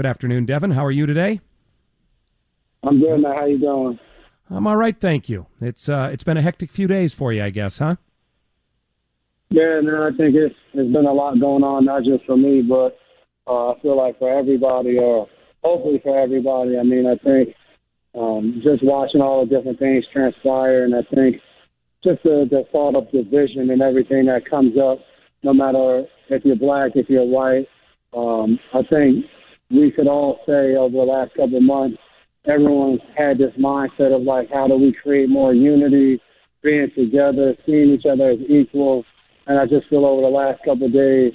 Good afternoon, Devin. How are you today? I'm good, man. How you doing? I'm all right, thank you. It's uh, it's been a hectic few days for you, I guess, huh? Yeah, no, I think it's it's been a lot going on, not just for me, but uh, I feel like for everybody, or hopefully for everybody. I mean, I think um, just watching all the different things transpire, and I think just the, the thought of division and everything that comes up, no matter if you're black, if you're white. Um, I think we could all say over the last couple of months, everyone's had this mindset of like, how do we create more unity, being together, seeing each other as equals. And I just feel over the last couple of days,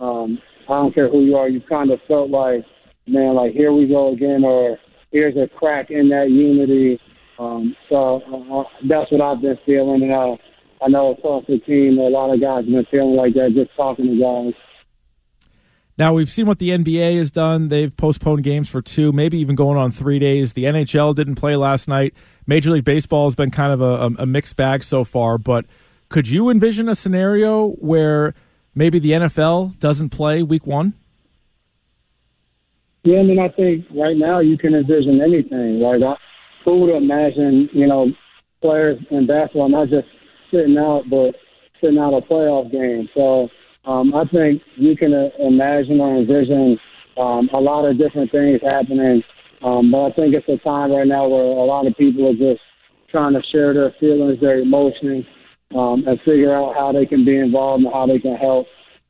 um, I don't care who you are, you kind of felt like, man, like here we go again, or here's a crack in that unity. Um, so uh, that's what I've been feeling, and I, I know across the team, a lot of guys have been feeling like that, just talking to guys. Now we've seen what the NBA has done. They've postponed games for two, maybe even going on three days. The NHL didn't play last night. Major League Baseball has been kind of a, a mixed bag so far. But could you envision a scenario where maybe the NFL doesn't play Week One? Yeah, I mean, I think right now you can envision anything. Like, who would imagine, you know, players in basketball not just sitting out, but sitting out a playoff game? So um, I think you can uh, imagine or envision um, a lot of different things happening. Um, but I think it's a time right now where a lot of people are just trying to share their feelings, their emotions, um, and figure out how they can be involved and how they can help.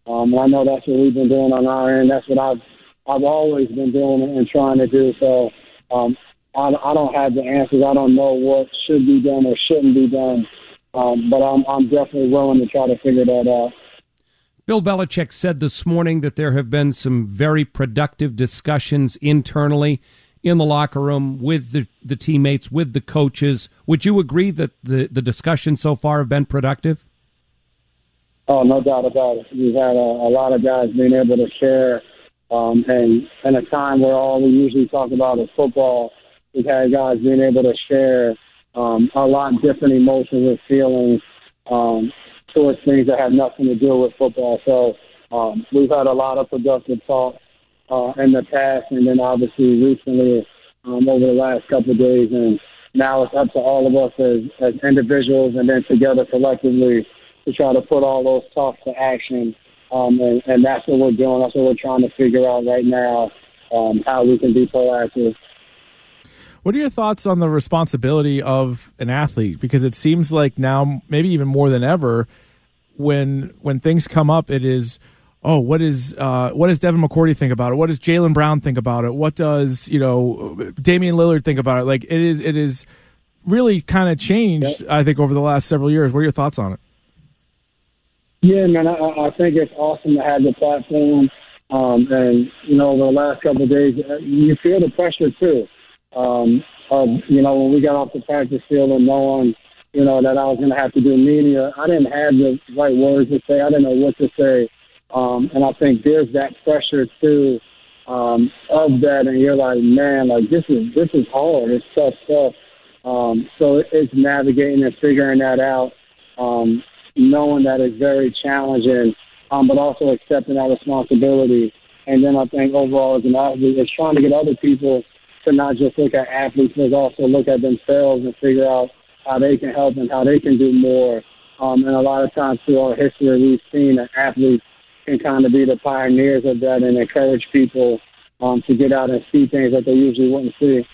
Um, and I know that's what we've been doing on our end. That's what I've I've always been doing and trying to do. So um, I, I don't have the answers. I don't know what should be done or shouldn't be done. Um, but I'm I'm definitely willing to try to figure that out. Bill Belichick said this morning that there have been some very productive discussions internally in the locker room with the, the teammates, with the coaches. Would you agree that the, the discussions so far have been productive? Oh, no doubt about it. We've had a, a lot of guys being able to share, um, and in a time where all we usually talk about is football, we've had guys being able to share um, a lot of different emotions and feelings. Um, things that have nothing to do with football. So um, we've had a lot of productive talk uh, in the past, and then obviously recently um, over the last couple of days. And now it's up to all of us as, as individuals and then together collectively to try to put all those talks to action. Um, and, and that's what we're doing. That's what we're trying to figure out right now, um, how we can be proactive. What are your thoughts on the responsibility of an athlete? Because it seems like now, maybe even more than ever, when when things come up, it is oh, what is uh, what does Devin McCourty think about it? What does Jaylen Brown think about it? What does you know Damian Lillard think about it? Like it is it is really kind of changed. I think over the last several years. What are your thoughts on it? Yeah, man, I, I think it's awesome to have the platform. Um, and you know, over the last couple of days, uh, you feel the pressure too um, of you know when we got off the practice field and knowing you know that I was going to have to do media. I didn't have the right words to say. I didn't know what to say, um, and I think there's that pressure too um, of that, and you're like, man, like this is this is hard. It's tough stuff. Um, so it's navigating and figuring that out, um, knowing that it's very challenging, um, but also accepting that responsibility. And then I think overall as an athlete, it's trying to get other people to not just look at athletes, but also look at themselves and figure out how they can help and how they can do more. Um, and a lot of times through our history, we've seen that athletes can kind of be the pioneers of that and encourage people um, to get out and see things that they usually wouldn't see.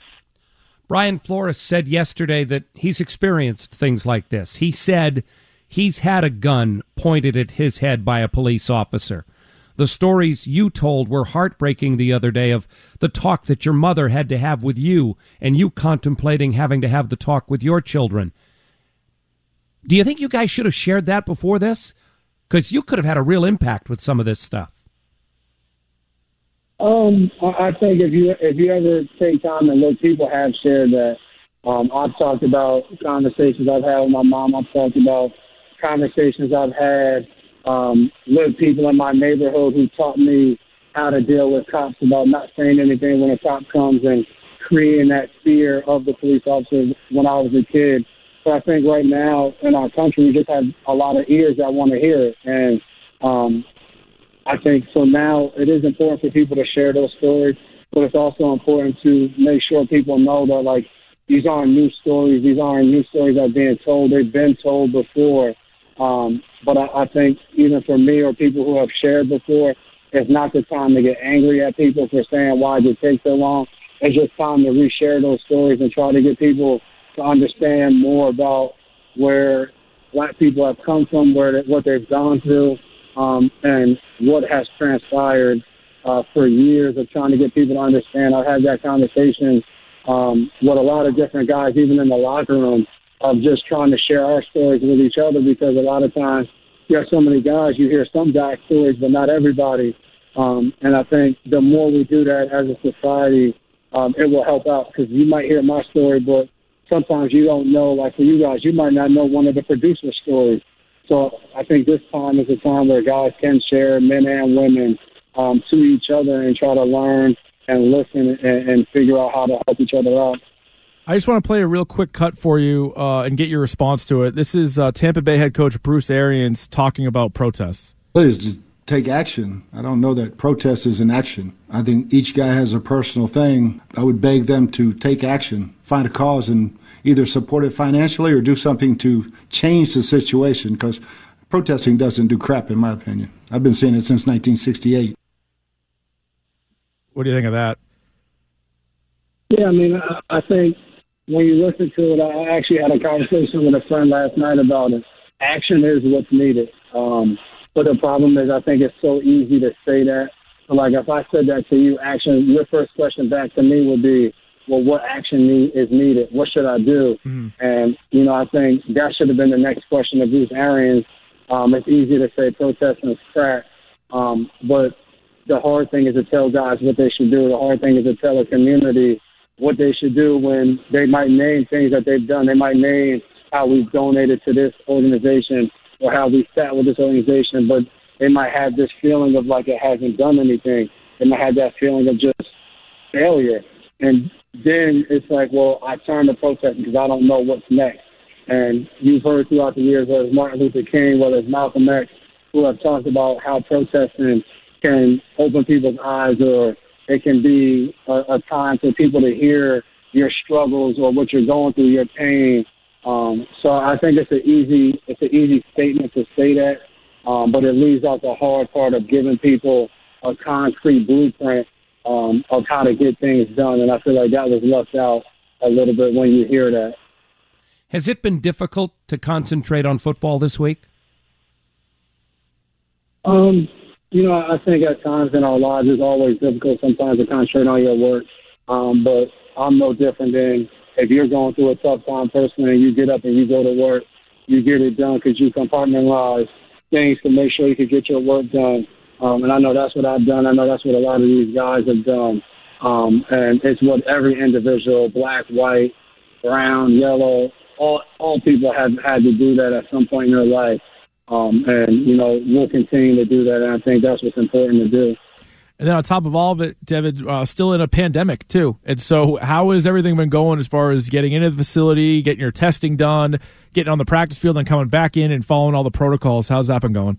Brian Flores said yesterday that he's experienced things like this. He said he's had a gun pointed at his head by a police officer. The stories you told were heartbreaking the other day of the talk that your mother had to have with you and you contemplating having to have the talk with your children. Do you think you guys should have shared that before this? Because you could have had a real impact with some of this stuff. Um, I think if you if you ever take time and look, people have shared that. Um, I've talked about conversations I've had with my mom. I've talked about conversations I've had um, with people in my neighborhood who taught me how to deal with cops about not saying anything when a cop comes and creating that fear of the police officers when I was a kid. So I think right now in our country, we just have a lot of ears that want to hear it. And um, I think so now it is important for people to share those stories. but it's also important to make sure people know that like these aren't new stories. These aren't new stories that are being told. They've been told before. Um, but I, I think even for me or people who have shared before, it's not the time to get angry at people for saying why did it take so long. It's just time to reshare those stories and try to get people to understand more about where black people have come from, where what they've gone through, um, and what has transpired uh, for years of trying to get people to understand. I've had that conversation um, with a lot of different guys, even in the locker room, of just trying to share our stories with each other because a lot of times you have so many guys, you hear some guys' stories, but not everybody. Um, and I think the more we do that as a society, um, it will help out because you might hear my story, but sometimes you don't know, like for you guys, you might not know one of the producer's stories. So I think this time is a time where guys can share, men and women, um, to each other and try to learn and listen and, and figure out how to help each other out. I just want to play a real quick cut for you uh, and get your response to it. This is uh, Tampa Bay head coach Bruce Arians talking about protests. Please just take action. I don't know that protest is an action. I think each guy has a personal thing. I would beg them to take action, find a cause, and either support it financially or do something to change the situation because protesting doesn't do crap, in my opinion. I've been saying it since 1968. What do you think of that? Yeah, I mean, I, I think when you listen to it, I actually had a conversation with a friend last night about it. Action is what's needed. Um, but the problem is, I think it's so easy to say that. So like, if I said that to you, action, your first question back to me would be, well, what action need, is needed? What should I do? Mm. And, you know, I think that should have been the next question of Bruce Arians. Um, it's easy to say protesting is crack. Um, but the hard thing is to tell guys what they should do. The hard thing is to tell a community what they should do when they might name things that they've done. They might name how we've donated to this organization or how we sat with this organization, but they might have this feeling of like it hasn't done anything. They might have that feeling of just failure. And then it's like, well, I turn to protest because I don't know what's next. And you've heard throughout the years, whether it's Martin Luther King, whether it's Malcolm X, who have talked about how protesting can open people's eyes or it can be a, a time for people to hear your struggles or what you're going through, your pain. Um, so I think it's an easy it's an easy statement to say that, um, but it leaves out the hard part of giving people a concrete blueprint um, of how to get things done. And I feel like that was left out a little bit when you hear that. Has it been difficult to concentrate on football this week? Um, you know, I think at times in our lives it's always difficult sometimes to concentrate on your work. Um, but I'm no different than if you're going through a tough time personally and you get up and you go to work, you get it done because you compartmentalize things to make sure you can get your work done. Um, and I know that's what I've done. I know that's what a lot of these guys have done. Um, and it's what every individual, black, white, brown, yellow, all all people have had to do that at some point in their life. Um, and, you know, we'll continue to do that. And I think that's what's important to do. And then on top of all of it, David, uh, still in a pandemic too. And so, how has everything been going as far as getting into the facility, getting your testing done, getting on the practice field, and coming back in and following all the protocols? How's that been going?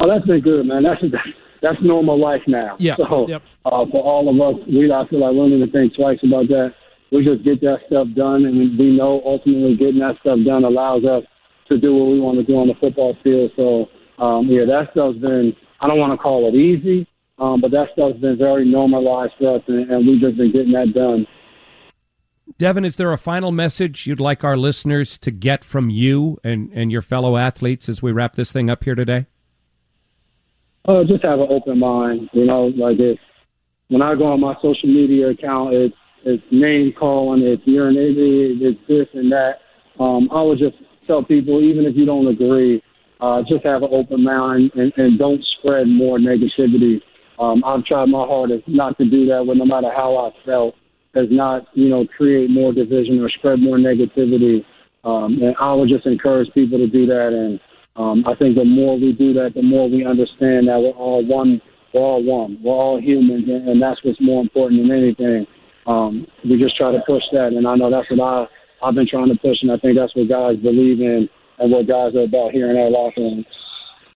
Oh, that's been good, man. That's that's normal life now. Yeah. So yep. uh, for all of us, we I feel like we don't even think twice about that. We just get that stuff done, and we know ultimately getting that stuff done allows us to do what we want to do on the football field. So, um, yeah, that stuff's been, I don't want to call it easy, um, but that stuff's been very normalized for us, and, and we've just been getting that done. Devin, is there a final message you'd like our listeners to get from you and, and your fellow athletes as we wrap this thing up here today? Uh, just have an open mind. You know, like if when I go on my social media account, it's it's name calling, it's idiot, it's this and that. Um, I would just tell people, even if you don't agree, uh, just have an open mind and, and don't spread more negativity. Um, I've tried my hardest not to do that, but no matter how I felt, does not, you know, create more division or spread more negativity. Um, and I would just encourage people to do that. And um, I think the more we do that, the more we understand that we're all one. We're all one. We're all humans, and, and that's what's more important than anything. Um, we just try to push that, and I know that's what I I've been trying to push, and I think that's what guys believe in and what guys are about here in our locker rooms.